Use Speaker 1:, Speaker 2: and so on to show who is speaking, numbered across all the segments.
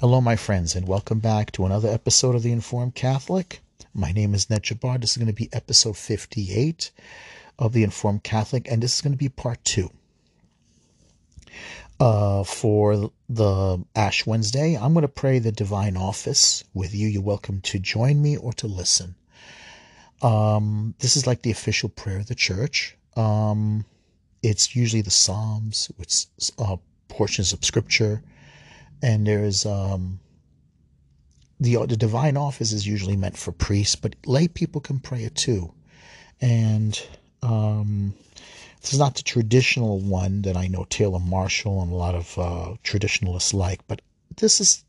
Speaker 1: Hello, my friends, and welcome back to another episode of The Informed Catholic. My name is Ned Jabbar. This is going to be episode 58 of The Informed Catholic, and this is going to be part two. Uh, for the Ash Wednesday, I'm going to pray the Divine Office with you. You're welcome to join me or to listen. Um, this is like the official prayer of the church. Um, it's usually the Psalms, with uh, portions of Scripture, and there's um, the the divine office is usually meant for priests, but lay people can pray it too. And um, this is not the traditional one that I know Taylor Marshall and a lot of uh, traditionalists like, but this is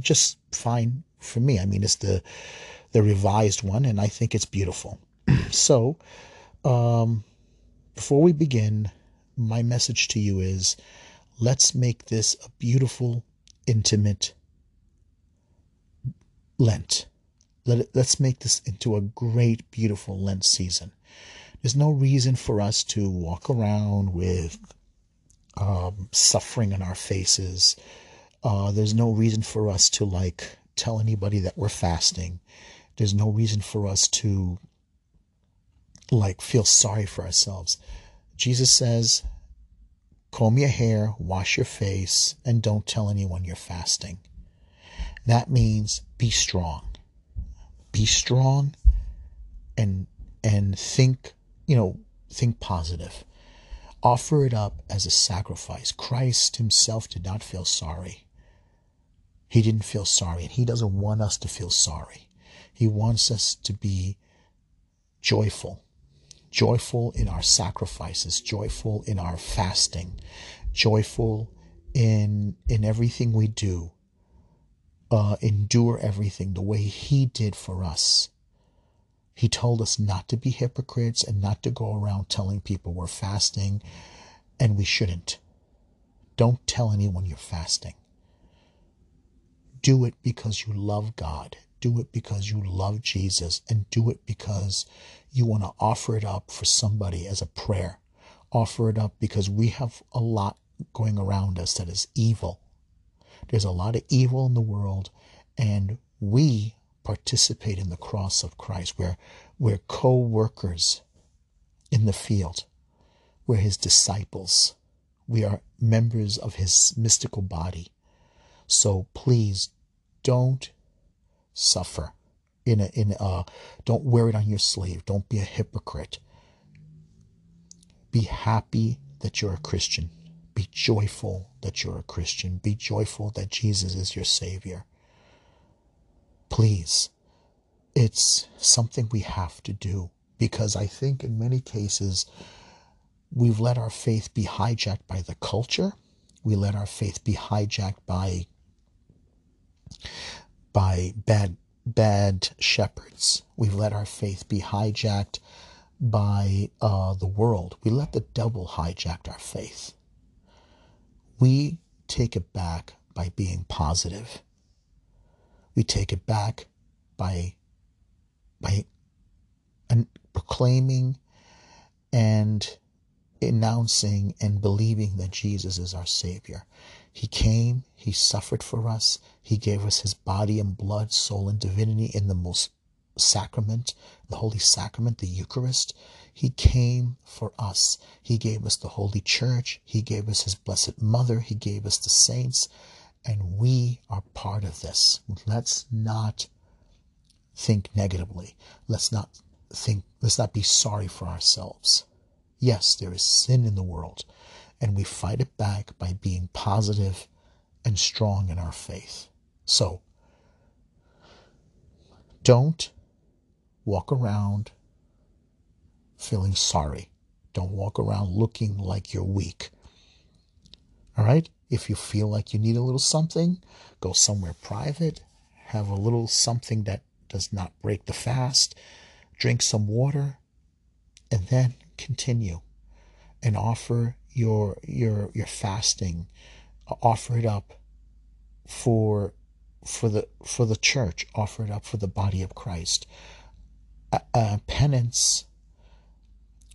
Speaker 1: just fine for me. I mean, it's the the revised one, and I think it's beautiful. so, um, before we begin, my message to you is let's make this a beautiful, intimate Lent. Let it, let's make this into a great, beautiful Lent season. There's no reason for us to walk around with um, suffering on our faces. Uh, there's no reason for us to like tell anybody that we're fasting. There's no reason for us to like feel sorry for ourselves. Jesus says, comb your hair, wash your face, and don't tell anyone you're fasting. That means be strong. Be strong and and think, you know, think positive. Offer it up as a sacrifice. Christ himself did not feel sorry. He didn't feel sorry, and he doesn't want us to feel sorry. He wants us to be joyful, joyful in our sacrifices, joyful in our fasting, joyful in in everything we do. Uh, endure everything the way He did for us. He told us not to be hypocrites and not to go around telling people we're fasting, and we shouldn't. Don't tell anyone you're fasting. Do it because you love God. Do it because you love Jesus, and do it because you want to offer it up for somebody as a prayer. Offer it up because we have a lot going around us that is evil. There's a lot of evil in the world, and we participate in the cross of Christ. We're, we're co workers in the field, we're his disciples, we are members of his mystical body. So please don't suffer in a in a uh, don't wear it on your sleeve. Don't be a hypocrite. Be happy that you're a christian. Be joyful that you're a christian. Be joyful that jesus is your savior. Please it's something we have to do because i think in many cases we've let our faith be hijacked by the culture. We let our faith be hijacked by by bad bad shepherds. We've let our faith be hijacked by uh, the world. We let the devil hijack our faith. We take it back by being positive. We take it back by by and proclaiming and announcing and believing that Jesus is our Savior. He came, He suffered for us, He gave us His body and blood, soul and divinity in the most sacrament, the Holy Sacrament, the Eucharist. He came for us. He gave us the Holy Church. He gave us His Blessed Mother. He gave us the saints. And we are part of this. Let's not think negatively. Let's not think, let's not be sorry for ourselves. Yes, there is sin in the world, and we fight it back by being positive and strong in our faith. So, don't walk around feeling sorry. Don't walk around looking like you're weak. All right? If you feel like you need a little something, go somewhere private, have a little something that does not break the fast, drink some water, and then continue and offer your your your fasting offer it up for for the for the church offer it up for the body of Christ. Uh, uh, penance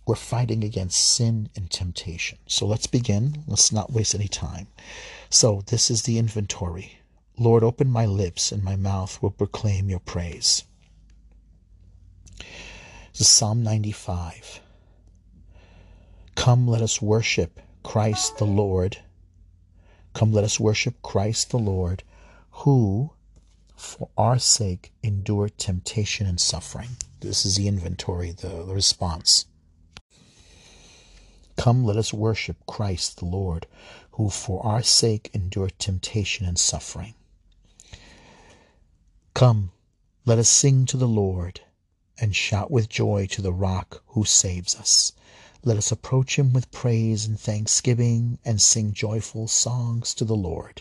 Speaker 1: we're fighting against sin and temptation. So let's begin. Let's not waste any time. So this is the invitatory. Lord, open my lips, and my mouth will proclaim your praise. This is Psalm 95. Come, let us worship Christ the Lord. Come, let us worship Christ the Lord, who for our sake endured temptation and suffering. This is the invitatory, the, the response. Come, let us worship Christ the Lord, who for our sake endured temptation and suffering. Come, let us sing to the Lord and shout with joy to the rock who saves us. Let us approach him with praise and thanksgiving and sing joyful songs to the Lord.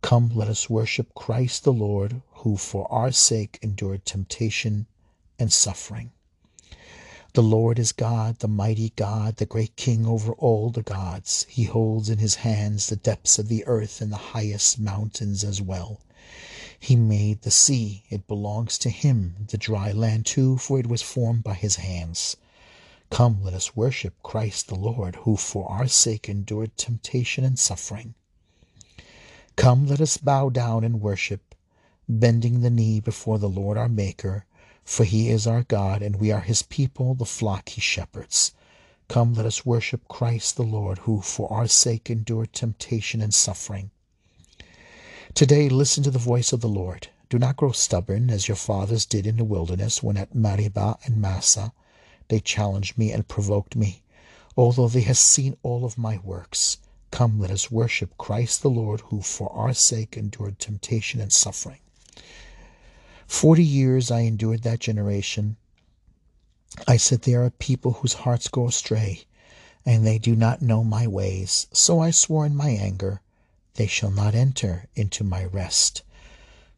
Speaker 1: Come, let us worship Christ the Lord, who for our sake endured temptation and suffering. The Lord is God, the mighty God, the great King over all the gods. He holds in his hands the depths of the earth and the highest mountains as well. He made the sea, it belongs to him, the dry land too, for it was formed by his hands. Come, let us worship Christ the Lord, who for our sake endured temptation and suffering. Come, let us bow down and worship, bending the knee before the Lord our Maker, for he is our God, and we are his people, the flock he shepherds. Come, let us worship Christ the Lord, who for our sake endured temptation and suffering. Today, listen to the voice of the Lord. Do not grow stubborn, as your fathers did in the wilderness, when at Meribah and Massah they challenged me and provoked me, although they have seen all of my works. Come, let us worship Christ the Lord, who for our sake endured temptation and suffering. Forty years I endured that generation. I said, There are people whose hearts go astray, and they do not know my ways. So I swore in my anger, They shall not enter into my rest.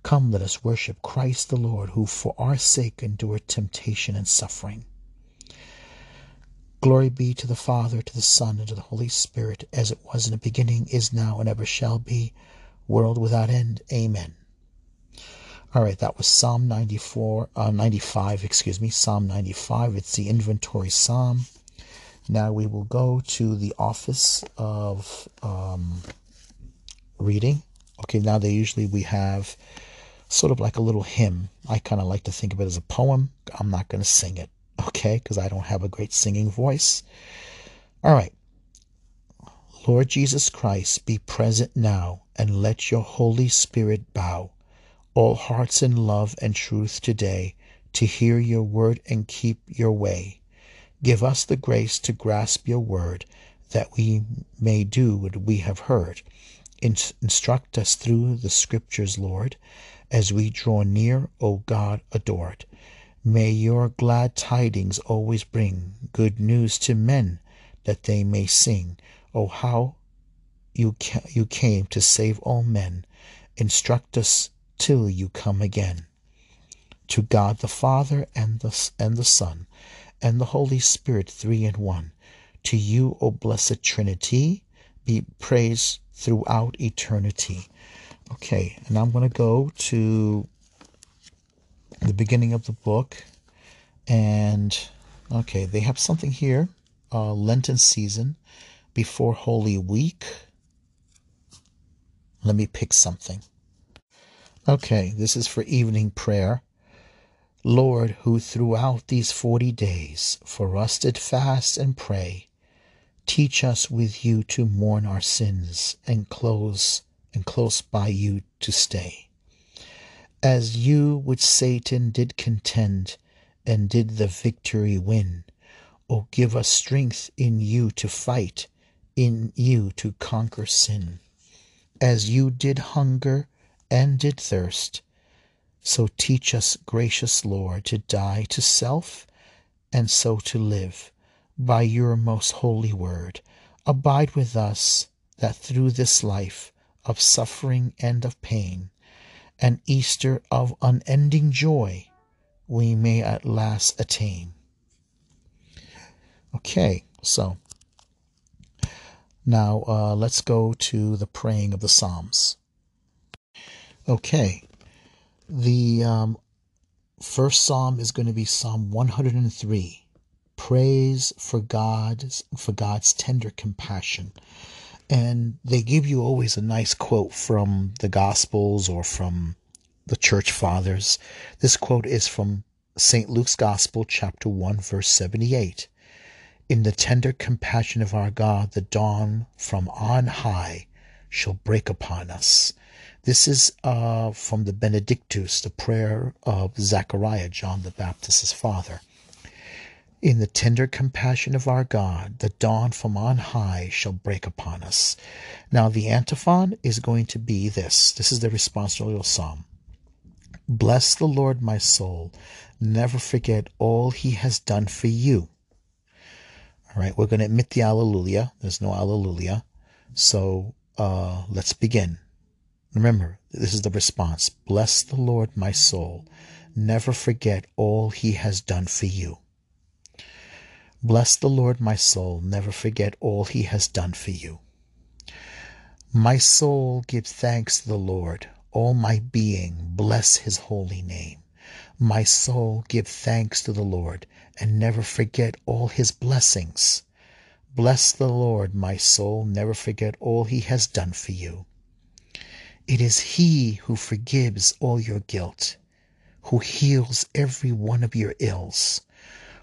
Speaker 1: Come, let us worship Christ the Lord, who for our sake endured temptation and suffering. Glory be to the Father, to the Son, and to the Holy Spirit, as it was in the beginning, is now, and ever shall be, world without end. Amen. All right, that was Psalm 94, uh, 95, excuse me, Psalm 95. It's the invitatory psalm. Now we will go to the office of um, reading. Okay, now they usually we have sort of like a little hymn. I kind of like to think of it as a poem. I'm not going to sing it okay? Because I don't have a great singing voice. All right. Lord Jesus Christ, be present now and let your Holy Spirit bow all hearts in love and truth today to hear your word and keep your way. Give us the grace to grasp your word that we may do what we have heard. Instruct us through the scriptures, Lord, as we draw near, O God adored. May your glad tidings always bring good news to men that they may sing. Oh, how you, ca- you came to save all men. Instruct us till you come again. To God the Father and the, Son and the Holy Spirit, three in one. To you, O blessed Trinity, be praised throughout eternity. Okay, and I'm going to go to the beginning of the book. And okay, they have something here uh, Lenten season before Holy Week. Let me pick something. Okay, this is for evening prayer. Lord, who throughout these forty days for us did fast and pray, teach us with you to mourn our sins and close and close by you to stay as you with Satan did contend and did the victory win. Oh, give us strength in you to fight, in you to conquer sin. As you did hunger and did thirst, so teach us, gracious Lord, to die to self and so to live by your most holy word. Abide with us that through this life of suffering and of pain, an Easter of unending joy we may at last attain. Okay, so now uh, let's go to the praying of the Psalms. Okay, the um, first psalm is going to be Psalm 103. Praise for God's for God's tender compassion. And they give you always a nice quote from the Gospels or from the church fathers. This quote is from St. Luke's Gospel, chapter 1, verse 78. In the tender compassion of our God, the dawn from on high shall break upon us. This is uh, from the Benedictus, the prayer of Zechariah, John the Baptist's father. In the tender compassion of our God, the dawn from on high shall break upon us. Now, the antiphon is going to be this. This is the responsorial psalm. Bless the Lord, my soul. Never forget all he has done for you. All right, we're going to admit the Alleluia. There's no Alleluia. So uh, let's begin. Remember, this is the response. Bless the Lord, my soul. Never forget all he has done for you. Bless the Lord, my soul. Never forget all he has done for you. My soul, give thanks to the Lord. All my being, bless his holy name. My soul, give thanks to the Lord and never forget all his blessings. Bless the Lord, my soul, never forget all he has done for you. It is he who forgives all your guilt, who heals every one of your ills,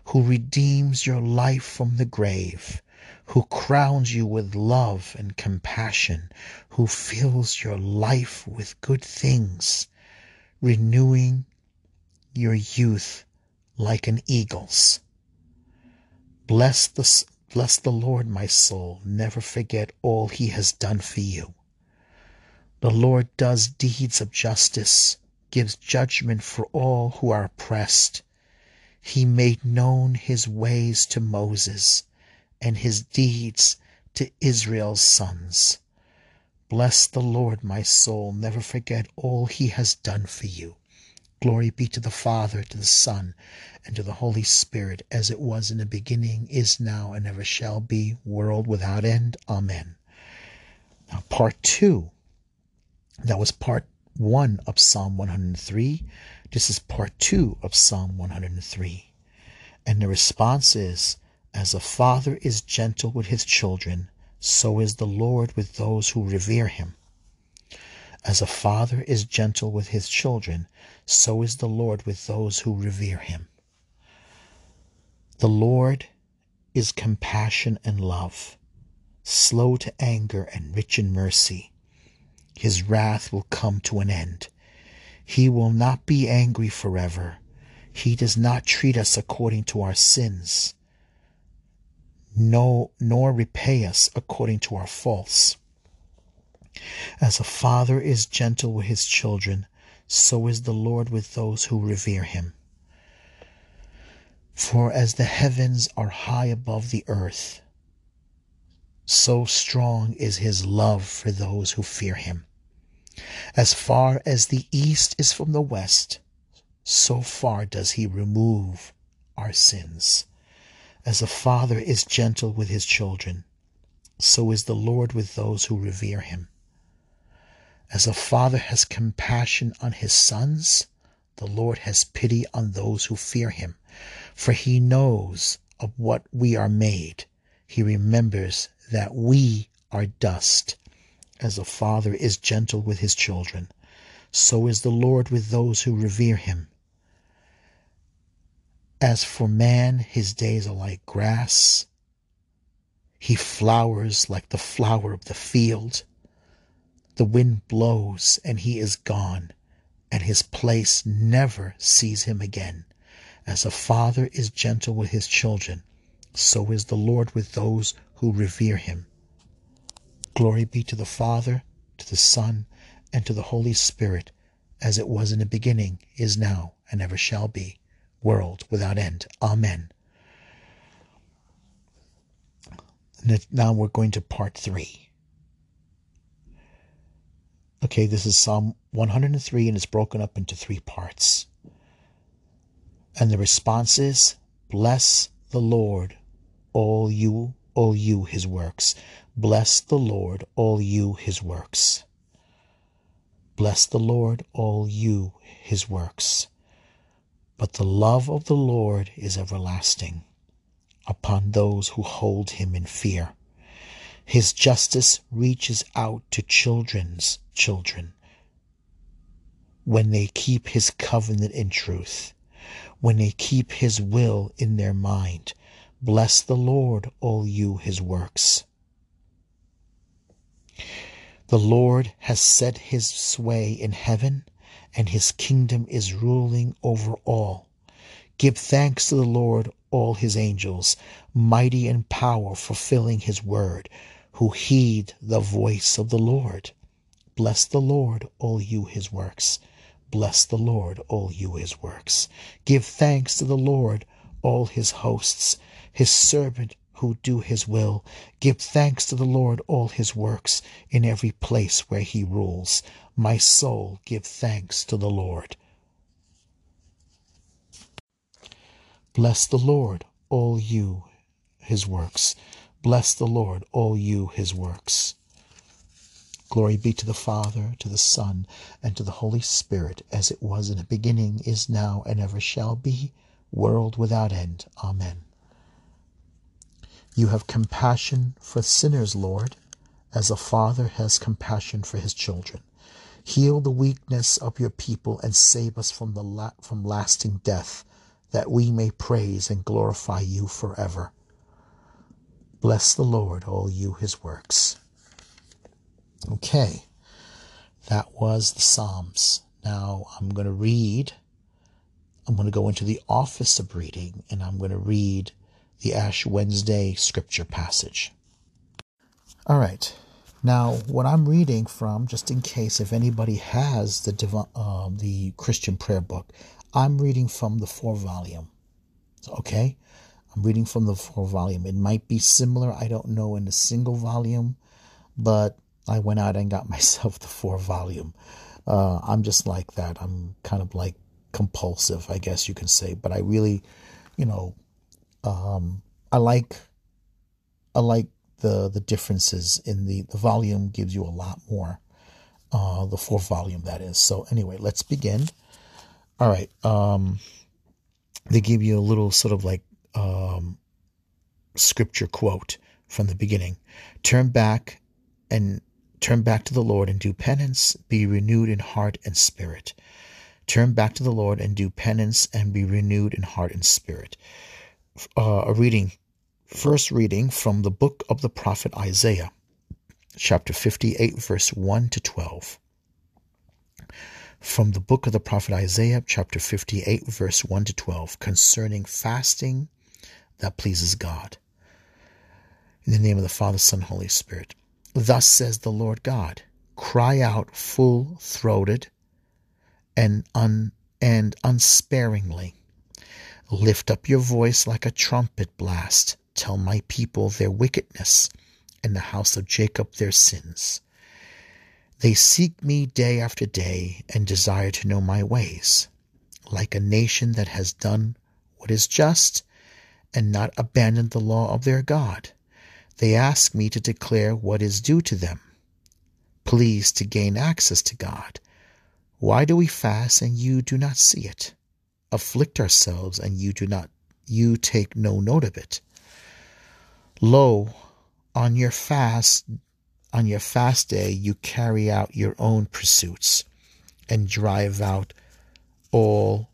Speaker 1: who redeems your life from the grave, who crowns you with love and compassion, who fills your life with good things, renewing your youth like an eagle's. Bless the, bless the Lord, my soul. Never forget all he has done for you. The Lord does deeds of justice, gives judgment for all who are oppressed. He made known his ways to Moses and his deeds to Israel's sons. Bless the Lord, my soul. Never forget all he has done for you. Glory be to the Father, to the Son, and to the Holy Spirit, as it was in the beginning, is now, and ever shall be, world without end. Amen. Now, part two. That was part one of Psalm 103. This is part two of Psalm 103. And the response is As a father is gentle with his children, so is the Lord with those who revere him. As a father is gentle with his children, so is the Lord with those who revere him. The Lord is compassion and love, slow to anger and rich in mercy. His wrath will come to an end. He will not be angry forever. He does not treat us according to our sins, no, nor repay us according to our faults. As a father is gentle with his children, so is the Lord with those who revere him. For as the heavens are high above the earth, so strong is his love for those who fear him. As far as the east is from the west, so far does he remove our sins. As a father is gentle with his children, so is the Lord with those who revere him. As a father has compassion on his sons, the Lord has pity on those who fear him. For he knows of what we are made. He remembers that we are dust. As a father is gentle with his children, so is the Lord with those who revere him. As for man, his days are like grass. He flowers like the flower of the field. The wind blows and he is gone, and his place never sees him again. As a father is gentle with his children, so is the Lord with those who revere him. Glory be to the Father, to the Son, and to the Holy Spirit, as it was in the beginning, is now, and ever shall be, world without end. Amen. Now we're going to part three. Okay, this is Psalm 103 and it's broken up into three parts. And the response is Bless the Lord, all you, all you, his works. Bless the Lord, all you, his works. Bless the Lord, all you, his works. But the love of the Lord is everlasting upon those who hold him in fear. His justice reaches out to children's children when they keep his covenant in truth, when they keep his will in their mind. Bless the Lord, all you his works. The Lord has set his sway in heaven, and his kingdom is ruling over all. Give thanks to the Lord, all his angels, mighty in power, fulfilling his word, who heed the voice of the Lord. Bless the Lord, all you his works. Bless the Lord, all you his works. Give thanks to the Lord, all his hosts, his servant who do his will. Give thanks to the Lord, all his works, in every place where he rules. My soul, give thanks to the Lord. Bless the Lord, all you his works. Bless the Lord, all you his works. Glory be to the Father, to the Son, and to the Holy Spirit, as it was in the beginning, is now, and ever shall be, world without end. Amen. You have compassion for sinners, Lord, as a father has compassion for his children. Heal the weakness of your people and save us from the la- from lasting death, that we may praise and glorify you forever. Bless the Lord, all you his works. Okay, that was the Psalms. Now I'm going to read, I'm going to go into the office of reading, and I'm going to read the Ash Wednesday scripture passage. All right. Now, what I'm reading from, just in case if anybody has the uh, the Christian prayer book, I'm reading from the four volume. Okay, I'm reading from the four volume. It might be similar, I don't know, in a single volume, but I went out and got myself the four volume. Uh, I'm just like that. I'm kind of like compulsive, I guess you can say. But I really, you know, um, I like I like the the differences in the the volume gives you a lot more. Uh, the fourth volume that is. So anyway, let's begin. All right. Um, they give you a little sort of like um, scripture quote from the beginning. Turn back and turn back to the Lord and do penance. Be renewed in heart and spirit. Turn back to the Lord and do penance and be renewed in heart and spirit uh, a reading, first reading from the book of the prophet Isaiah, chapter 58, verse 1 to 12. From the book of the prophet Isaiah, chapter 58, verse 1 to 12, concerning fasting that pleases God. In the name of the Father, Son, Holy Spirit. Thus says the Lord God Cry out full throated and, un, and unsparingly Lift up your voice like a trumpet blast. Tell my people their wickedness, and the house of Jacob their sins. They seek me day after day and desire to know my ways, like a nation that has done what is just and not abandoned the law of their God. They ask me to declare what is due to them. Please to gain access to God. Why do we fast and you do not see it? Afflict ourselves, and you do not you take no note of it. Lo, on your fast on your fast day you carry out your own pursuits and drive out all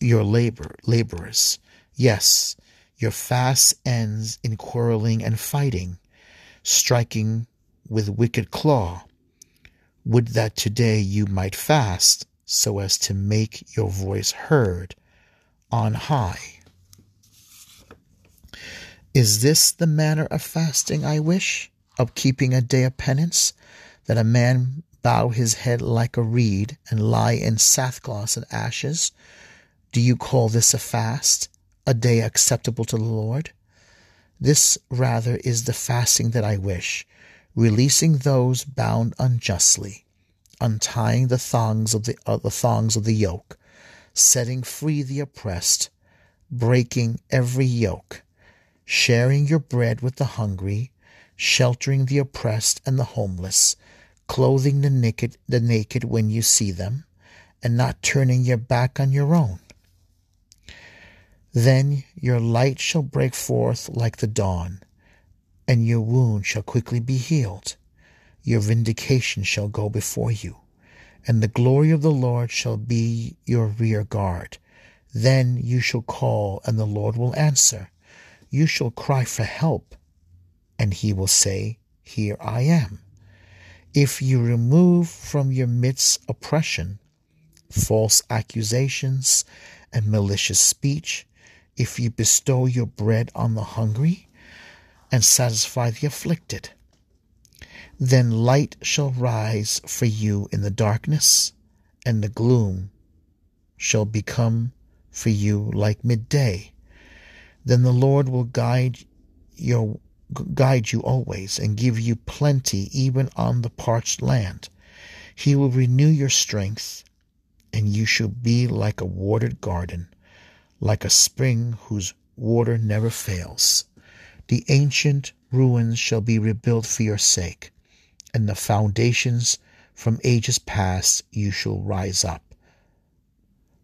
Speaker 1: your labor laborers. Yes, your fast ends in quarreling and fighting, striking with wicked claw. Would that today you might fast so as to make your voice heard on high. Is this the manner of fasting I wish, of keeping a day of penance, that a man bow his head like a reed and lie in sackcloth and ashes? Do you call this a fast, a day acceptable to the Lord? This rather is the fasting that I wish, releasing those bound unjustly untying the thongs of the, uh, the thongs of the yoke, setting free the oppressed, breaking every yoke, sharing your bread with the hungry, sheltering the oppressed and the homeless, clothing the naked, the naked when you see them, and not turning your back on your own. Then your light shall break forth like the dawn, and your wound shall quickly be healed. Your vindication shall go before you, and the glory of the Lord shall be your rear guard. Then you shall call, and the Lord will answer. You shall cry for help, and he will say, Here I am. If you remove from your midst oppression, false accusations, and malicious speech, if you bestow your bread on the hungry and satisfy the afflicted, then light shall rise for you in the darkness, and the gloom shall become for you like midday. Then the Lord will guide your guide you always and give you plenty even on the parched land. He will renew your strength, and you shall be like a watered garden, like a spring whose water never fails. The ancient ruins shall be rebuilt for your sake, and the foundations from ages past you shall rise up.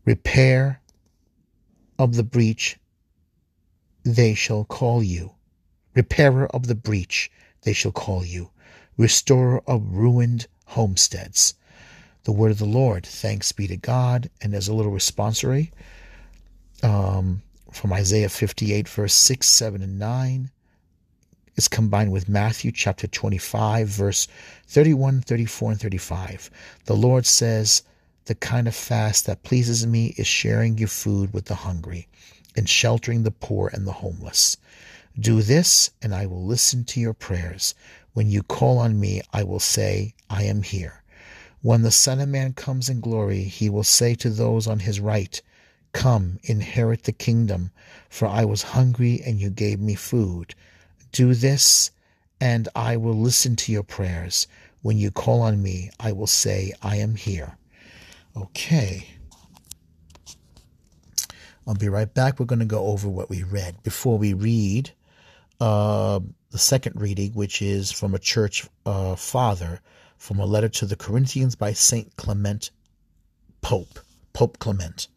Speaker 1: Repair of the breach they shall call you repairer of the breach, they shall call you, restorer of ruined homesteads. The word of the Lord, thanks be to God. And there's a little responsory um, from Isaiah 58, verse 6, 7, and 9. It's combined with Matthew chapter 25, verse 31, 34, and 35. The Lord says, The kind of fast that pleases me is sharing your food with the hungry and sheltering the poor and the homeless. Do this, and I will listen to your prayers. When you call on me, I will say, I am here. When the Son of Man comes in glory, he will say to those on his right, Come, inherit the kingdom, for I was hungry and you gave me food. Do this, and I will listen to your prayers. When you call on me, I will say, I am here. Okay. I'll be right back. We're going to go over what we read. Before we read, uh, the second reading, which is from a church uh, father, from a letter to the Corinthians by Saint Clement Pope, Pope Clement.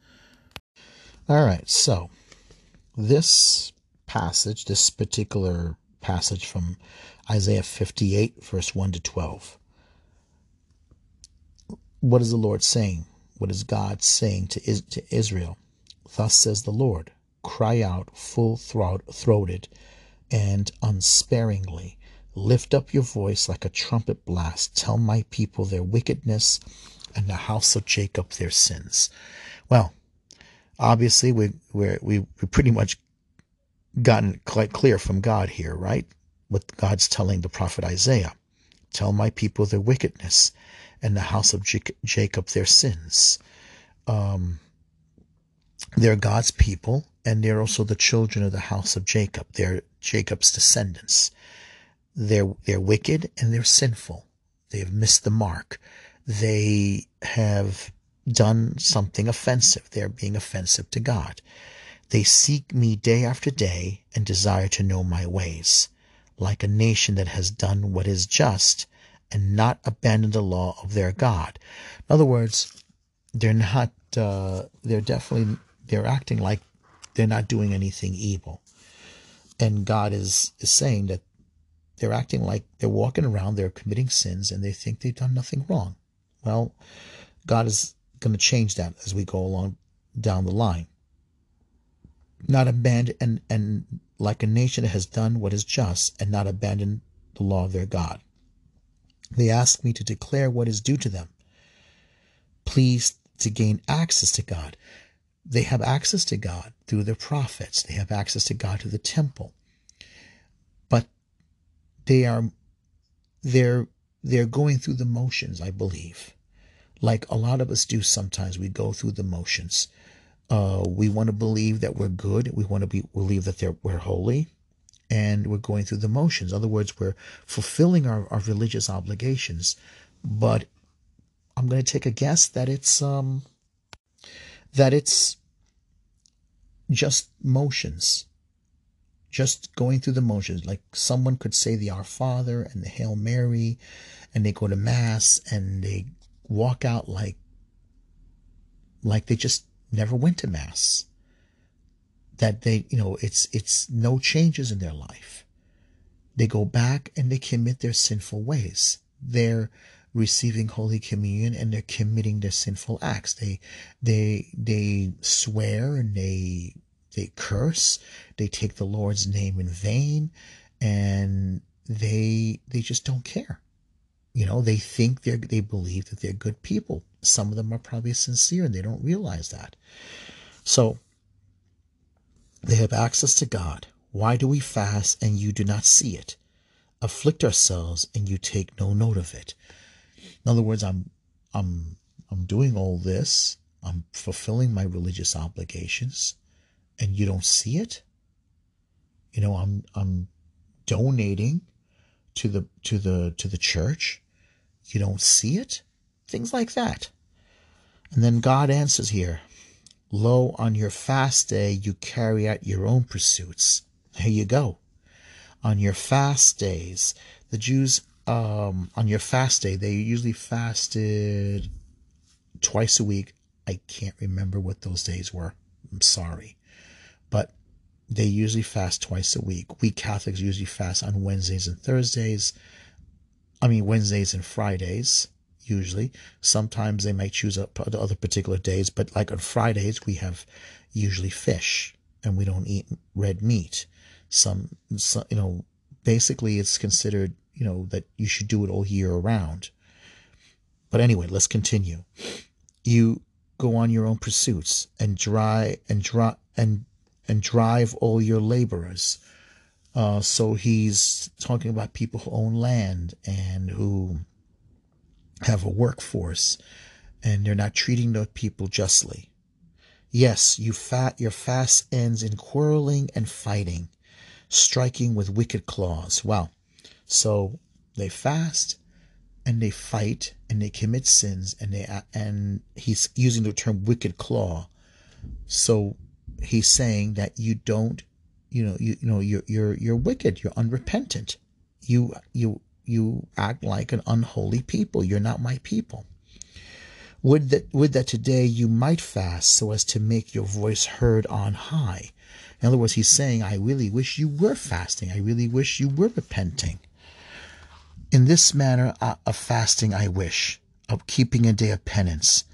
Speaker 1: All right, so this passage, this particular passage from Isaiah 58, verse 1 to 12. What is the Lord saying? What is God saying to, to Israel? Thus says the Lord Cry out full throated and unsparingly. Lift up your voice like a trumpet blast. Tell my people their wickedness and the house of Jacob their sins. Well, obviously we we we pretty much gotten quite clear from God here, right? What God's telling the prophet Isaiah. Tell my people their wickedness and the house of Jacob their sins. Um, they're God's people, and they're also the children of the house of Jacob. They're Jacob's descendants. They're, they're wicked and they're sinful. They have missed the mark. They have done something offensive. They're being offensive to God. They seek me day after day and desire to know my ways, like a nation that has done what is just and not abandoned the law of their God. In other words, they're not, uh, they're definitely, they're acting like they're not doing anything evil and God is, is saying that they're acting like they're walking around, they're committing sins, and they think they've done nothing wrong. Well, God is going to change that as we go along down the line. Not abandon and and like a nation that has done what is just and not abandon the law of their God. They ask me to declare what is due to them. Please to gain access to God they have access to God through the prophets. They have access to God through the temple. But they are they're they're going through the motions, I believe. Like a lot of us do sometimes, we go through the motions. Uh, we want to believe that we're good. We want to be, believe that we're holy, and we're going through the motions. In other words, we're fulfilling our, our religious obligations. But I'm going to take a guess that it's um, that it's just motions, just going through the motions. Like someone could say the Our Father and the Hail Mary, and they go to Mass and they walk out like like they just never went to Mass. That they, you know, it's it's no changes in their life. they go back and they commit their sinful ways. They're receiving Holy Communion and they're committing their sinful acts. They they they swear and they they curse. They take the Lord's name in vain, and they they just don't care. You know, they think they're they believe that they're good people. Some of them are probably sincere and they don't realize that. So they have access to God. Why do we fast and you do not see it? Afflict ourselves and you take no note of it. In other words, I'm I'm I'm doing all this. I'm fulfilling my religious obligations and you don't see it. You know, I'm I'm donating to the to the to the church. You don't see it. Things like that. And then God answers here, Lo, on your fast day you carry out your own pursuits. There you go. On your fast days, the Jews, um, on your fast day, they usually fasted twice a week. I can't remember what those days were. I'm sorry. But they usually fast twice a week. We Catholics usually fast on Wednesdays and Thursdays. I mean, Wednesdays and Fridays usually. Sometimes they might choose up other particular days, but like on Fridays, we have usually fish and we don't eat red meat. Some, some, you know, basically it's considered, you know, that you should do it all year around. But anyway, let's continue. You go on your own pursuits and dry and dry and and drive all your laborers. Uh, so he's talking about people who own land and who have a workforce and they're not treating the people justly. Yes, you fat, your fast ends in quarreling and fighting, striking with wicked claws. Wow. So they fast and they fight and they commit sins and they and he's using the term wicked claw. So he's saying that you don't you know you, you know you're you're you're wicked, you're unrepentant. You you you act like an unholy people. You're not my people. Would that, would that today you might fast so as to make your voice heard on high. In other words, he's saying, I really wish you were fasting. I really wish you were repenting. In this manner of fasting, I wish, of keeping a day of penance,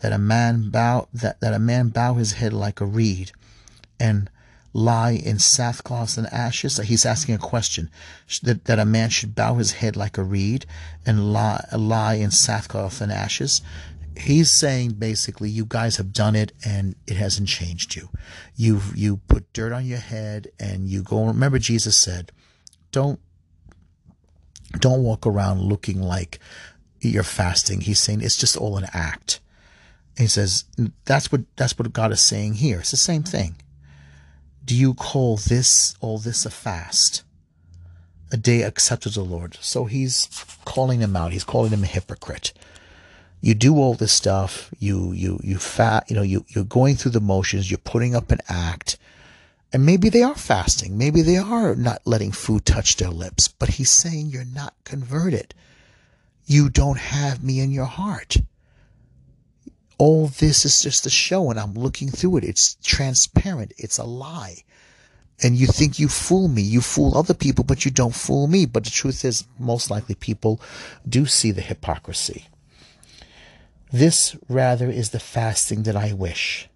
Speaker 1: that a man bow that, that a man bow his head like a reed, and lie in sackcloth and ashes? He's asking a question that, that a man should bow his head like a reed and lie, lie in sackcloth and ashes. He's saying basically, you guys have done it and it hasn't changed you. You you put dirt on your head and you go. Remember, Jesus said, "Don't don't walk around looking like you're fasting." He's saying it's just all an act. He says that's what that's what God is saying here. It's the same thing do you call this, all this a fast? A day accepted the Lord. So he's calling him out. He's calling him a hypocrite. You do all this stuff. You, you, you fat, you know, you, you're going through the motions. You're putting up an act. And maybe they are fasting. Maybe they are not letting food touch their lips. But he's saying you're not converted. You don't have me in your heart all this is just a show and I'm looking through it. It's transparent. It's a lie. And you think you fool me. You fool other people, but you don't fool me. But the truth is, most likely people do see the hypocrisy. This rather is the fasting that I wish,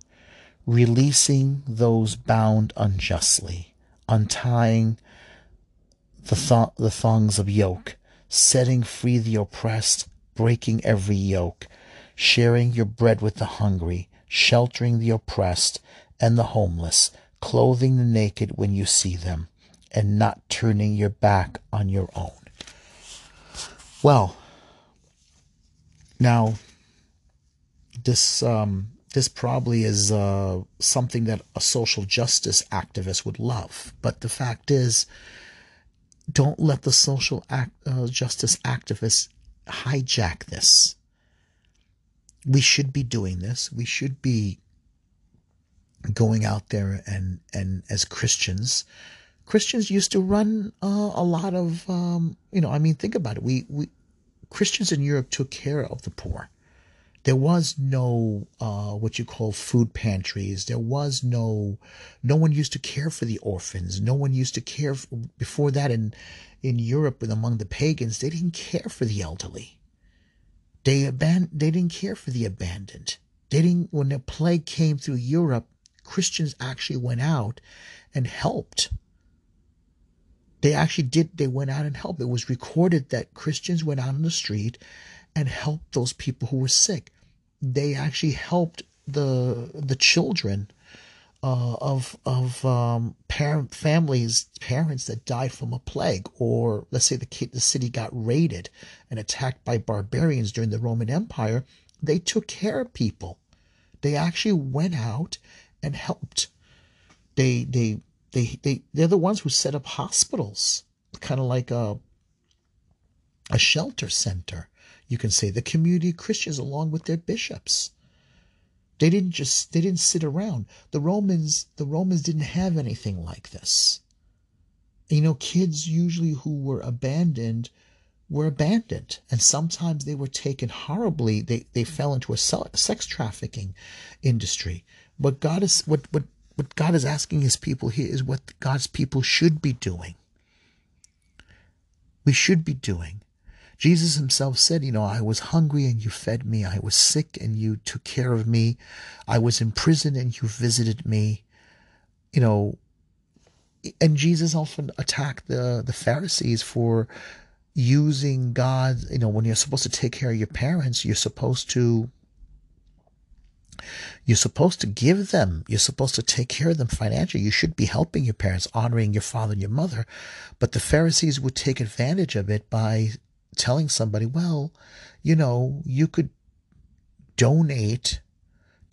Speaker 1: releasing those bound unjustly, untying the, th- the thongs of yoke, setting free the oppressed, breaking every yoke, sharing your bread with the hungry, sheltering the oppressed and the homeless, clothing the naked when you see them, and not turning your back on your own. Well, now this um, this probably is uh, something that a social justice activist would love, but the fact is, don't let the social act, uh, justice activists hijack this we should be doing this. We should be going out there and and as Christians, Christians used to run uh, a lot of um, you know. I mean, think about it. We we Christians in Europe took care of the poor. There was no uh, what you call food pantries. There was no, no one used to care for the orphans. No one used to care for, before that in in Europe and among the pagans. They didn't care for the elderly. They aban- They didn't care for the abandoned. They didn't. When the plague came through Europe, Christians actually went out and helped. They actually did. They went out and helped. It was recorded that Christians went out on the street and helped those people who were sick. They actually helped the the children uh, of of um, parent families, parents that died from a plague, or let's say the the city got raided and attacked by barbarians during the Roman Empire. They took care of people. They actually went out and helped. They they they they they're the ones who set up hospitals, kind of like a a shelter center you can say the community of Christians along with their bishops. They didn't just they didn't sit around. The Romans the Romans didn't have anything like this. You know, kids usually who were abandoned were abandoned and sometimes they were taken horribly they, they fell into a sex trafficking industry what god is what, what what god is asking his people here is what god's people should be doing we should be doing Jesus himself said, You know, I was hungry and you fed me. I was sick and you took care of me. I was in prison and you visited me. You know, and Jesus often attacked the, the Pharisees for using God. You know, when you're supposed to take care of your parents, you're supposed to you're supposed to give them, you're supposed to take care of them financially. You should be helping your parents, honoring your father and your mother. But the Pharisees would take advantage of it by telling somebody, well, you know, you could donate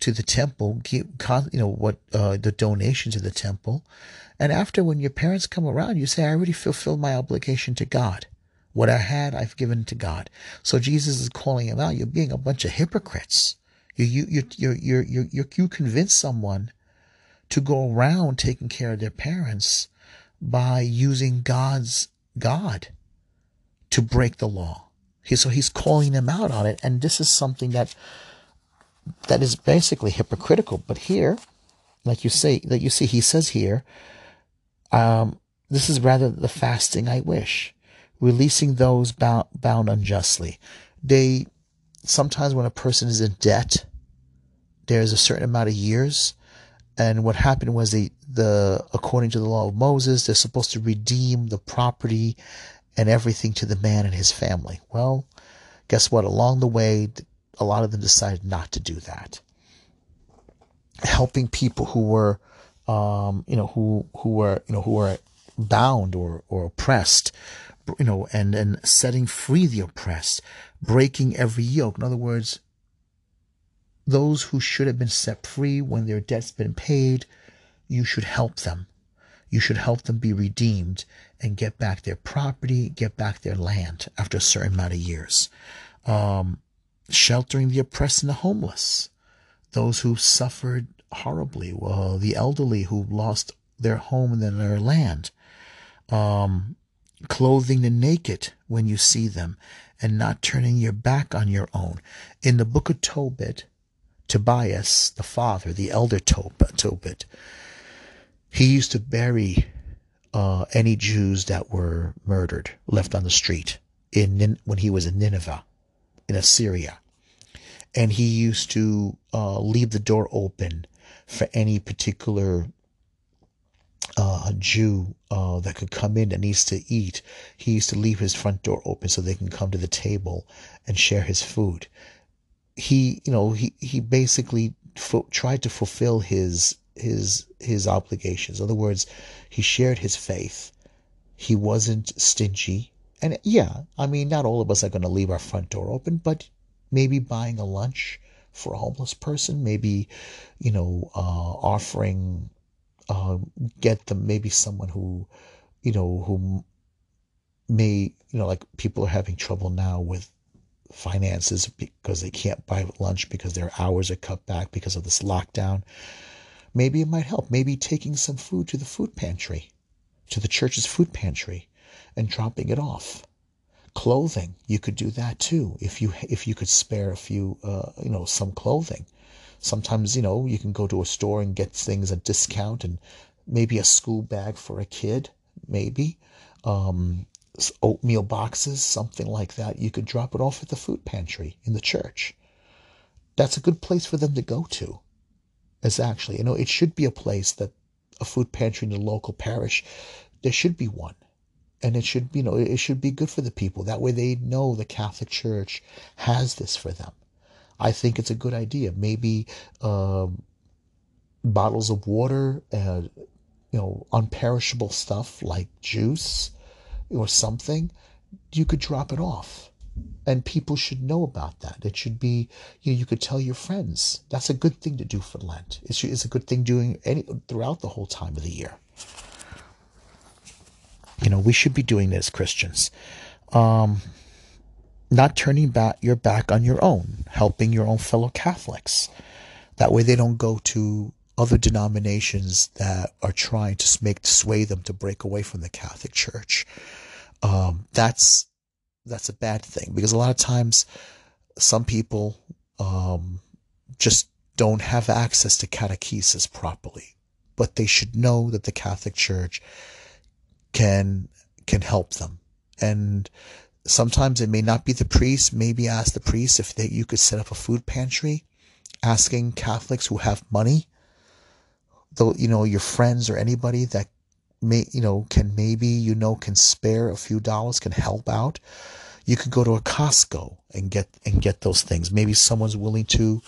Speaker 1: to the temple, give, you know, what uh, the donation to the temple, and after when your parents come around, you say, I already fulfilled my obligation to God. What I had, I've given to God. So Jesus is calling him out. You're being a bunch of hypocrites. You you you you you you you, you convince someone to go around taking care of their parents by using God's God to break the law. So he's calling them out on it, and this is something that that is basically hypocritical. But here, like you say, that you see, he says here, um, this is rather the fasting I wish, releasing those bound, bound unjustly. They sometimes when a person is in debt, there's a certain amount of years. And what happened was the the according to the law of Moses, they're supposed to redeem the property and everything to the man and his family. Well, guess what? Along the way, a lot of them decided not to do that. Helping people who were, um, you know, who who were, you know, who were bound or or oppressed, you know, and and setting free the oppressed, breaking every yoke. In other words, those who should have been set free when their debt's been paid, you should help them. You should help them be redeemed and get back their property, get back their land after a certain amount of years. Um, sheltering the oppressed and the homeless, those who suffered horribly, well, the elderly who lost their home and their land, um, clothing the naked when you see them, and not turning your back on your own. In the book of Tobit, Tobias, the father, the elder Tobit, he used to bury uh, any Jews that were murdered, left on the street in when he was in Nineveh, in Assyria, and he used to uh, leave the door open for any particular uh, Jew uh, that could come in that needs to eat. He used to leave his front door open so they can come to the table and share his food. He, you know, he he basically tried to fulfill his his his obligations. In other words, he shared his faith. He wasn't stingy. And yeah, I mean, not all of us are going to leave our front door open, but maybe buying a lunch for a homeless person, maybe, you know, uh, offering, uh, get them maybe someone who, you know, who may, you know, like people are having trouble now with finances because they can't buy lunch because their hours are cut back because of this lockdown. Maybe it might help. Maybe taking some food to the food pantry, to the church's food pantry, and dropping it off. clothing you could do that too if you if you could spare a few uh, you know some clothing sometimes you know you can go to a store and get things at discount and maybe a school bag for a kid maybe um, oatmeal boxes something like that you could drop it off at the food pantry in the church that's a good place for them to go to is actually you know it should be a place that a food pantry in the local parish there should be one. And it should you know it should be good for the people. That way they know the catholic church has this for them. I think it's a good idea. Maybe uh, bottles of water uh, you know unperishable stuff like juice or something you could drop it off and people should know about that it should be you know, you could tell your friends that's a good thing to do for lent it's, it's a good thing doing any throughout the whole time of the year you know, we should be doing this, Christians. Um, not turning back your back on your own, helping your own fellow Catholics. That way they don't go to other denominations that are trying to make sway them to break away from the Catholic Church. Um, that's that's a bad thing because a lot of times some people um, just don't have access to catechesis properly, but they should know that the Catholic Church can can help them. And sometimes it may not be the priest. Maybe ask the priest if they, you could set up a food pantry, asking Catholics who have money, though you know your friends or anybody that may you know can maybe you know can spare a few dollars can help out. You could go to a Costco and get and get those things. Maybe someone's willing to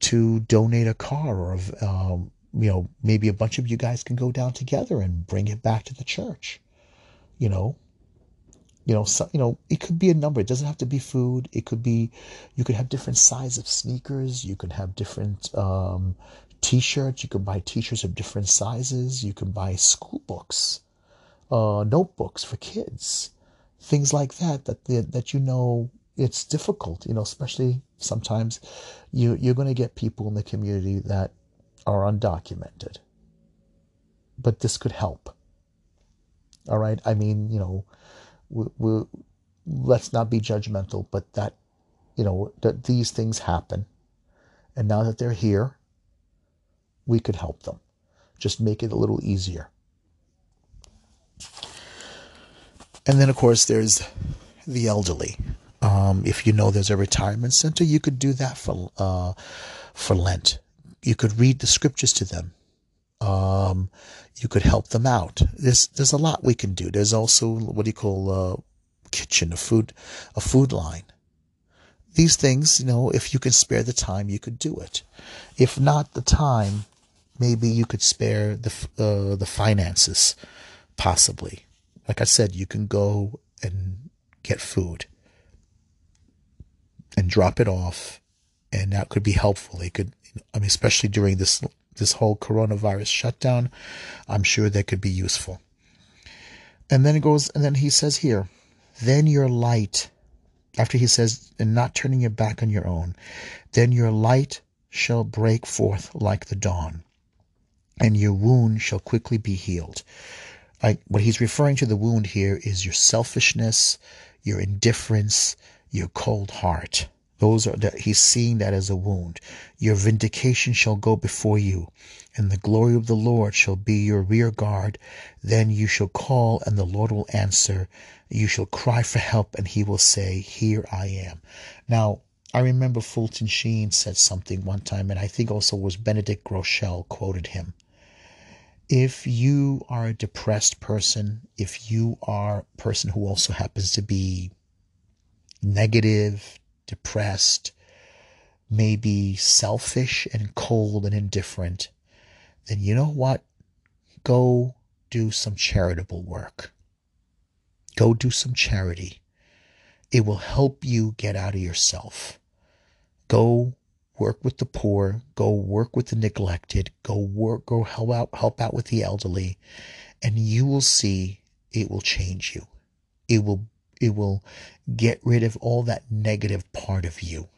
Speaker 1: to donate a car or um, you know, maybe a bunch of you guys can go down together and bring it back to the church. You know, you know, so, you know, it could be a number. It doesn't have to be food. It could be, you could have different size of sneakers. You could have different um, t-shirts. You could buy t-shirts of different sizes. You can buy school books, uh, notebooks for kids, things like that. That that you know it's difficult. You know, especially sometimes you you're going to get people in the community that are undocumented. But this could help. All right. I mean, you know, we, we, let's not be judgmental, but that, you know, that these things happen. And now that they're here, we could help them. Just make it a little easier. And then, of course, there's the elderly. Um, if you know there's a retirement center, you could do that for uh, for Lent you could read the scriptures to them. Um, you could help them out. There's there's a lot we can do. There's also what do you call a kitchen, a food, a food line. These things, you know, if you can spare the time, you could do it. If not the time, maybe you could spare the uh, the finances, possibly. Like I said, you can go and get food and drop it off, and that could be helpful. It could I mean, especially during this this whole coronavirus shutdown, I'm sure that could be useful. And then it goes, and then he says here, then your light, after he says, and not turning your back on your own, then your light shall break forth like the dawn, and your wound shall quickly be healed. I, what he's referring to the wound here is your selfishness, your indifference, your cold heart. Those are that he's seeing that as a wound. Your vindication shall go before you, and the glory of the Lord shall be your rear guard. Then you shall call, and the Lord will answer. You shall cry for help, and he will say, Here I am. Now, I remember Fulton Sheen said something one time, and I think also was Benedict Groeschel quoted him. If you are a depressed person, if you are a person who also happens to be negative, depressed, maybe selfish and cold and indifferent, then you know what? Go do some charitable work. Go do some charity. It will help you get out of yourself. Go work with the poor, go work with the neglected, go work go help out help out with the elderly, and you will see it will change you. It will it will get rid of all that negative part of you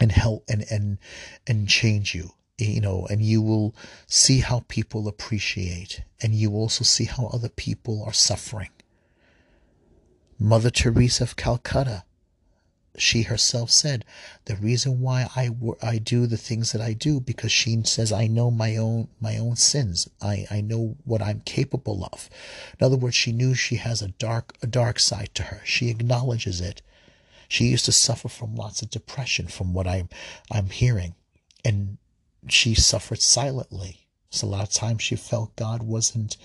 Speaker 1: and help and and and change you you know and you will see how people appreciate and you also see how other people are suffering Mother Teresa of Calcutta, she herself said, the reason why I, I do the things that I do because she says I know my own my own sins. I, I know what I'm capable of. In other words, she knew she has a dark a dark side to her. She acknowledges it. She used to suffer from lots of depression from what I'm I'm hearing. And she suffered silently. So a lot of times she felt God wasn't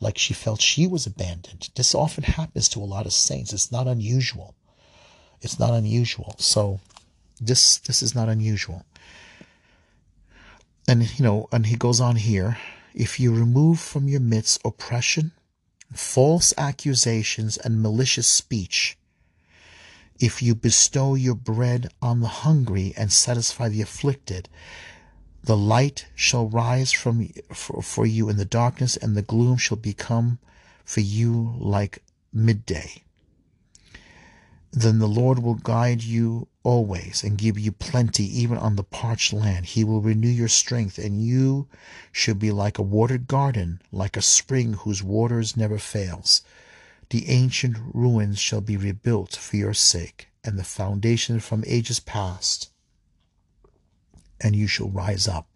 Speaker 1: like she felt she was abandoned. This often happens to a lot of saints. It's not unusual. It's not unusual. So this this is not unusual. And you know, and he goes on here, if you remove from your midst oppression, false accusations and malicious speech, if you bestow your bread on the hungry and satisfy the afflicted, the light shall rise from for, for you in the darkness, and the gloom shall become for you like midday. Then the Lord will guide you always and give you plenty even on the parched land. He will renew your strength, and you shall be like a watered garden, like a spring whose waters never fails. The ancient ruins shall be rebuilt for your sake, and the foundation from ages past and you shall rise up.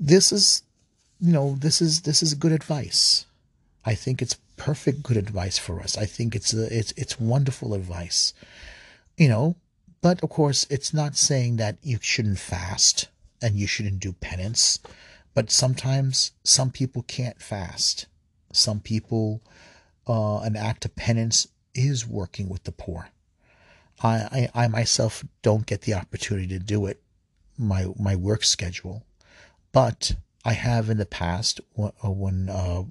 Speaker 1: This is, you know, this is this is good advice. I think it's perfect good advice for us. I think it's a, it's it's wonderful advice. You know, but of course, it's not saying that you shouldn't fast and you shouldn't do penance. But sometimes some people can't fast. Some people, uh, an act of penance is working with the poor. I, I, I myself don't get the opportunity to do it my my work schedule, but I have in the past when uh,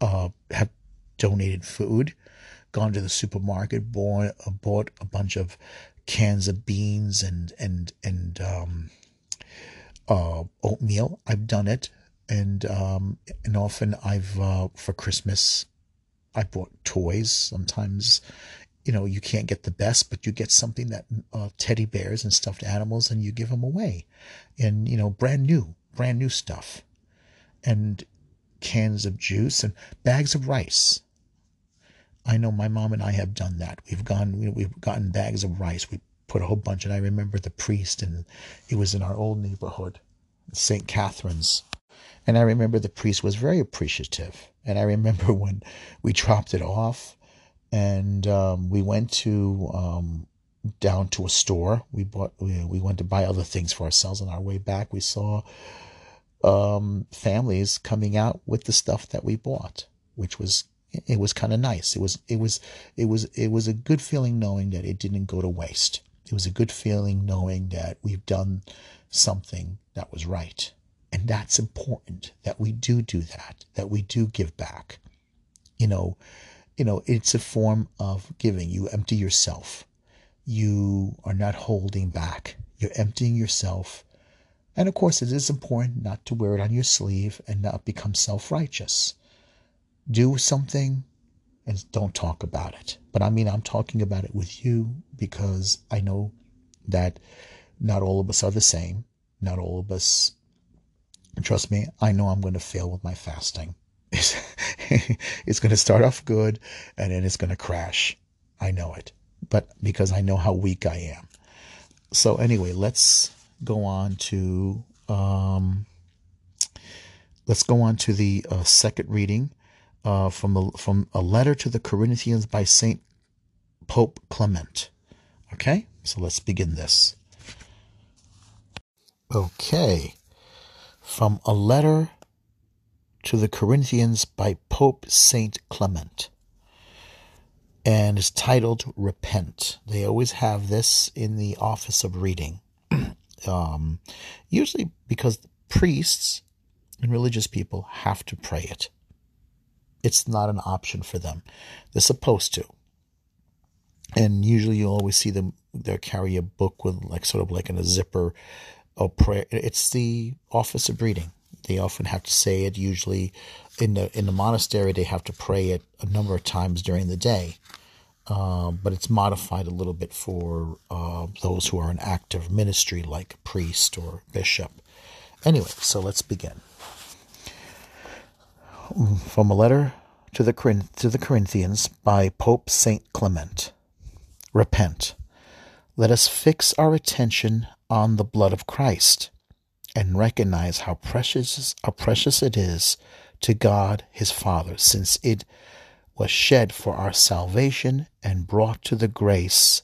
Speaker 1: uh, have donated food, gone to the supermarket, bought uh, bought a bunch of cans of beans and and and um, uh, oatmeal. I've done it, and um, and often I've uh, for Christmas I bought toys. Sometimes you know, you can't get the best, but you get something that uh, teddy bears and stuffed animals and you give them away. And, you know, brand new, brand new stuff. And cans of juice and bags of rice. I know my mom and I have done that. We've gone, we've gotten bags of rice. We put a whole bunch, and I remember the priest, and it was in our old neighborhood, St. Catherine's. And I remember the priest was very appreciative. And I remember when we dropped it off, and um, we went to um, down to a store. We bought we, we went to buy other things for ourselves. On our way back, we saw um, families coming out with the stuff that we bought, which was it was kind of nice. It was it was it was it was a good feeling knowing that it didn't go to waste. It was a good feeling knowing that we've done something that was right. And that's important that we do do that, that we do give back. You know, you know, it's a form of giving. You empty yourself. You are not holding back. You're emptying yourself. And of course, it is important not to wear it on your sleeve and not become self righteous. Do something and don't talk about it. But I mean, I'm talking about it with you because I know that not all of us are the same. Not all of us, trust me, I know I'm going to fail with my fasting. it's going to start off good and then it's going to crash. I know it, but because I know how weak I am. So anyway, let's go on to um, let's go on to the uh, second reading uh, from the from a letter to the Corinthians by Saint Pope Clement. Okay, so let's begin this. Okay, from a letter to the Corinthians by Pope Saint Clement and is titled Repent. They always have this in the office of reading. Um, usually because priests and religious people have to pray it. It's not an option for them. They're supposed to. And usually you always see them they'll carry a book with like sort of like in a zipper or prayer. It's the office of reading. They often have to say it. Usually, in the in the monastery, they have to pray it a number of times during the day. Uh, but it's modified a little bit for uh, those who are in active ministry, like a priest or bishop. Anyway, so let's begin. From a letter to the, to the Corinthians by Pope St. Clement Repent. Let us fix our attention on the blood of Christ and recognize how precious, how precious it is to God his Father, since it was shed for our salvation and brought to the grace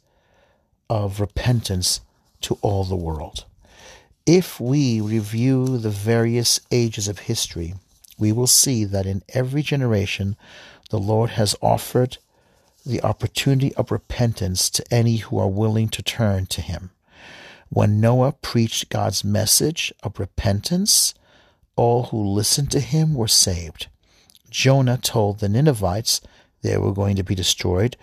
Speaker 1: of repentance to all the world. If we review the various ages of history, we will see that in every generation the Lord has offered the opportunity of repentance to any who are willing to turn to Him. When Noah preached God's message of repentance, all who listened to him were saved. Jonah told the Ninevites they were going to be destroyed,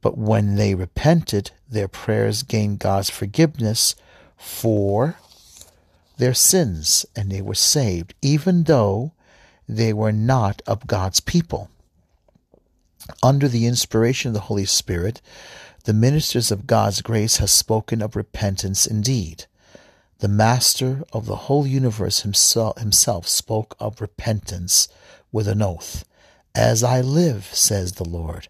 Speaker 1: but when they repented, their prayers gained God's forgiveness for their sins, and they were saved, even though they were not of God's people. Under the inspiration of the Holy Spirit, the ministers of God's grace have spoken of repentance indeed. The Master of the whole universe himself, himself spoke of repentance with an oath. As I live, says the Lord,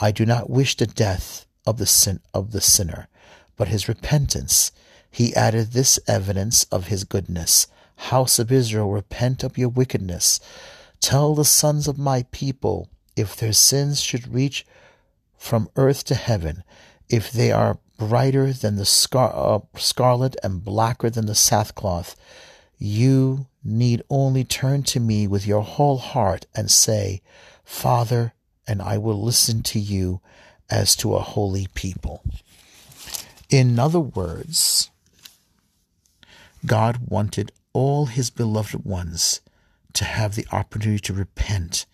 Speaker 1: I do not wish the death of the sin of the sinner, but his repentance. He added this evidence of his goodness. House of Israel, repent of your wickedness. Tell the sons of my people, if their sins should reach from earth to heaven, if they are brighter than the scar- uh, scarlet and blacker than the sackcloth, you need only turn to me with your whole heart and say, Father, and I will listen to you as to a holy people. In other words, God wanted all his beloved ones to have the opportunity to repent,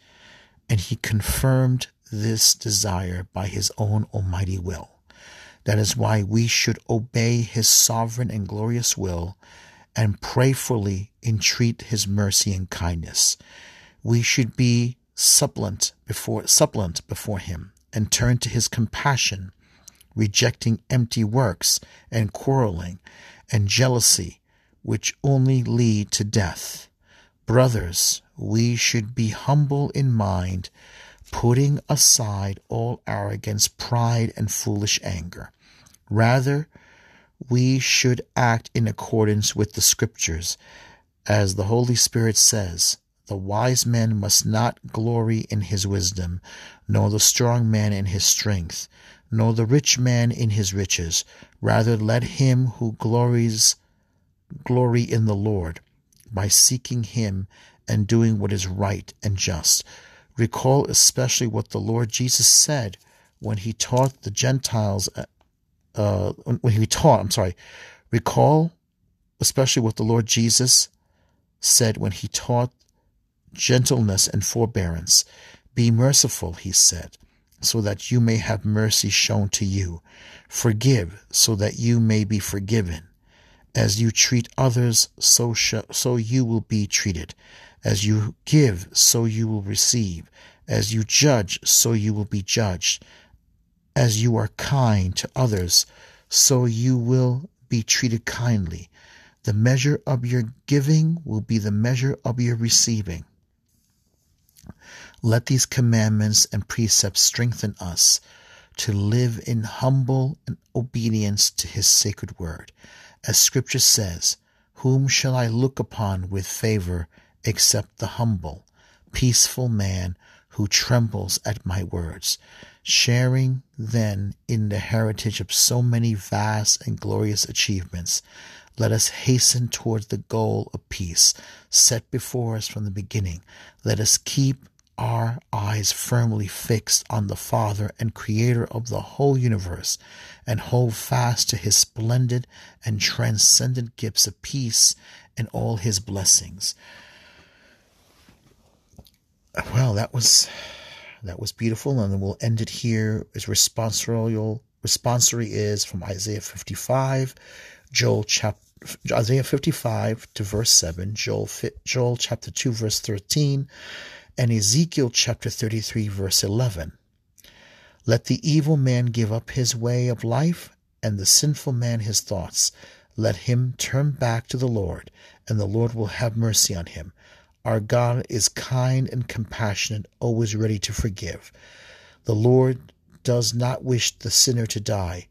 Speaker 1: and he confirmed this desire by his own almighty will. That is why we should obey his sovereign and glorious will and prayerfully entreat his mercy and kindness. We should be suppliant before suppliant before him and turn to his compassion, rejecting empty works and quarreling and jealousy, which only lead to death. Brothers, we should be humble in mind putting aside all arrogance, pride, and foolish anger. Rather, we should act in accordance with the Scriptures. As the Holy Spirit says, the wise man must not glory in his wisdom, nor the strong man in his strength, nor the rich man in his riches. Rather, let him who glories glory in the Lord by seeking him and doing what is right and just. Recall especially what the Lord Jesus said when he taught the Gentiles, uh, when he taught, I'm sorry, recall especially what the Lord Jesus said when he taught gentleness and forbearance. Be merciful, he said, so that you may have mercy shown to you. Forgive, so that you may be forgiven. As you treat others, so, sh- so you will be treated. As you give, so you will receive. As you judge, so you will be judged. As you are kind to others, so you will be treated kindly. The measure of your giving will be the measure of your receiving. Let these commandments and precepts strengthen us to live in humble obedience to his sacred word. As scripture says, Whom shall I look upon with favor except the humble, peaceful man who trembles at my words, sharing then in the heritage of so many vast and glorious achievements. Let us hasten towards the goal of peace set before us from the beginning. Let us keep our eyes firmly fixed on the Father and Creator of the whole universe, and hold fast to His splendid and transcendent gifts of peace and all His blessings well, that was that was beautiful, and then we'll end it here. As responsorial responsory is from Isaiah 55, Joel chapter Isaiah 55 to verse 7, Joel, Joel chapter 2 verse 13, and Ezekiel chapter 33 verse 11. Let the evil man give up his way of life, and the sinful man his thoughts. Let him turn back to the Lord, and the Lord will have mercy on him. Our God is kind and compassionate, always ready to forgive. The Lord does not wish the sinner to die,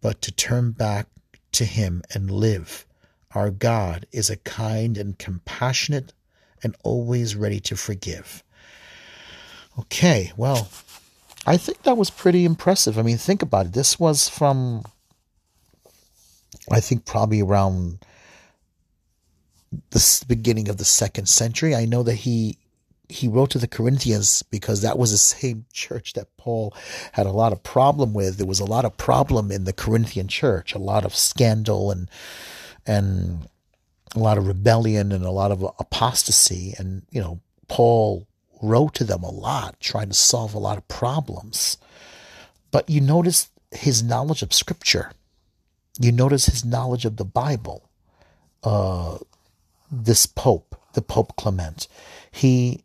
Speaker 1: but to turn back to Him and live. Our God is a kind and compassionate and always ready to forgive. Okay, well, I think that was pretty impressive. I mean, think about it. This was from, I think, probably around the beginning of the second century. I know that he he wrote to the Corinthians because that was the same church that Paul had a lot of problem with. There was a lot of problem in the Corinthian church, a lot of scandal and and a lot of rebellion and a lot of apostasy. And you know, Paul wrote to them a lot, trying to solve a lot of problems. But you notice his knowledge of Scripture. You notice his knowledge of the Bible. Uh, this Pope, the Pope Clement, he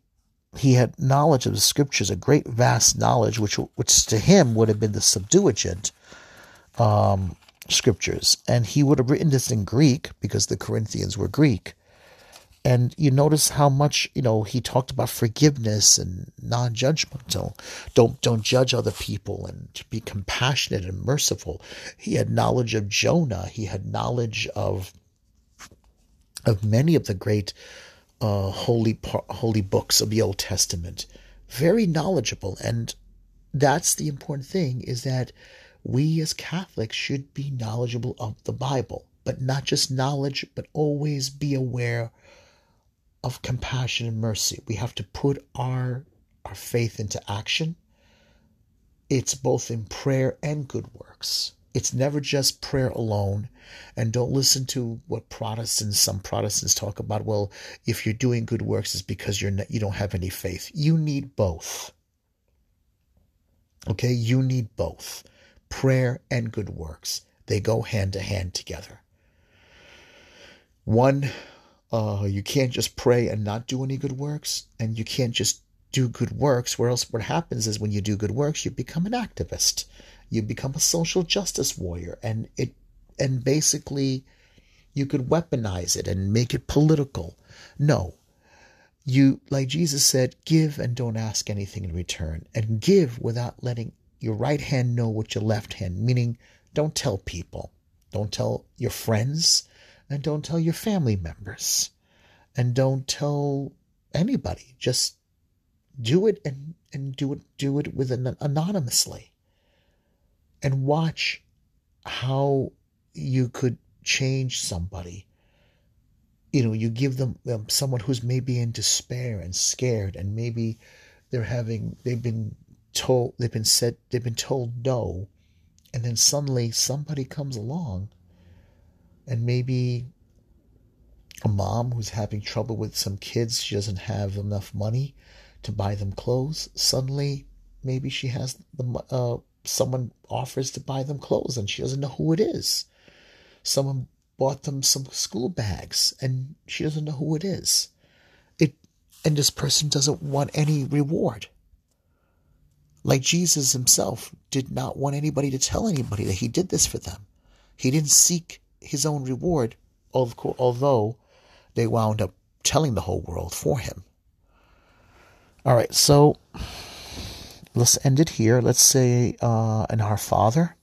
Speaker 1: he had knowledge of the Scriptures, a great vast knowledge, which which to him would have been the Septuagint um, Scriptures, and he would have written this in Greek because the Corinthians were Greek. And you notice how much you know he talked about forgiveness and non-judgmental. Don't don't judge other people and to be compassionate and merciful. He had knowledge of jonah. He had knowledge of of many of the great uh, holy holy books of the old testament very knowledgeable and that's the important thing is that we as catholics should be knowledgeable of the bible but not just knowledge but always be aware of compassion and mercy. We have to put our our faith into action. It's both in prayer and good works. It's never just prayer alone. And don't listen to what Protestants, some Protestants talk about. Well, if you're doing good works, it's because you're not, you don't have any faith. You need both. Okay, you need both prayer and good works. They go hand to hand together. One uh, you can't just pray and not do any good works, and you can't just do good works. Where else? What happens is when you do good works, you become an activist. You become a social justice warrior, and it and basically you could weaponize it and make it political. No, you like Jesus said, give and don't ask anything in return, and give without letting your right hand know what your left hand. Meaning, don't tell people, don't tell your friends and don't tell your family members. And don't tell anybody. Just do it and, and do it do it with an anonymously. And watch how you could change somebody. You know, you give them um, someone who's maybe in despair and scared, and maybe they're having they've been told they've been said they've been told no, and then suddenly somebody comes along and maybe a mom who's having trouble with some kids, she doesn't have enough money to buy them clothes. Suddenly, maybe she has the uh, someone offers to buy them clothes and she doesn't know who it is. Someone bought them some school bags and she doesn't know who it is. It and this person doesn't want any reward. Like Jesus himself did not want anybody to tell anybody that he did this for them. He didn't seek his own reward, although they wound up telling the whole world for him. All right, so let's end it here. Let's say, uh, in Our Father,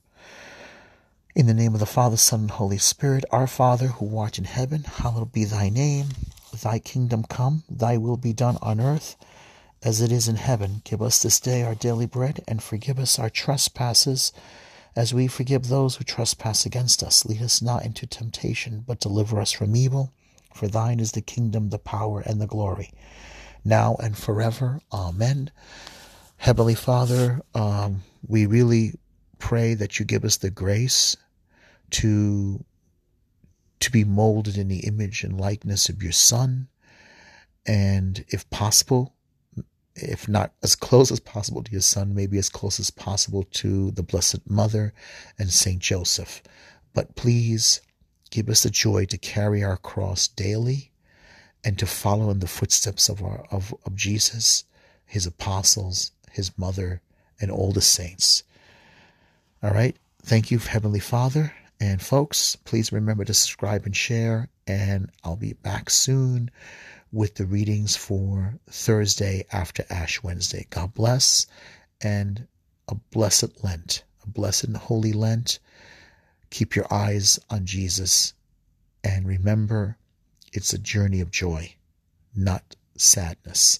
Speaker 1: in the name of the Father, Son, and Holy Spirit, Our Father, who art in heaven, hallowed be thy name. Thy kingdom come, thy will be done on earth as it is in heaven. Give us this day our daily bread, and forgive us our trespasses as we forgive those who trespass against us. Lead us not into temptation, but deliver us from evil. For thine is the kingdom, the power, and the glory, now and forever. Amen. Heavenly Father, um, we really pray that you give us the grace to to be molded in the image and likeness of your Son, and if possible, if not as close as possible to your son, maybe as close as possible to the Blessed Mother and Saint Joseph. But please give us the joy to carry our cross daily and to follow in the footsteps of our of, of Jesus, his apostles, his mother, and all the saints. All right. Thank you, Heavenly Father. And folks, please remember to subscribe and share. And I'll be back soon with the readings for Thursday after Ash Wednesday. God bless and a blessed Lent, a blessed and holy Lent. Keep your eyes on Jesus and remember it's a journey of joy, not sadness.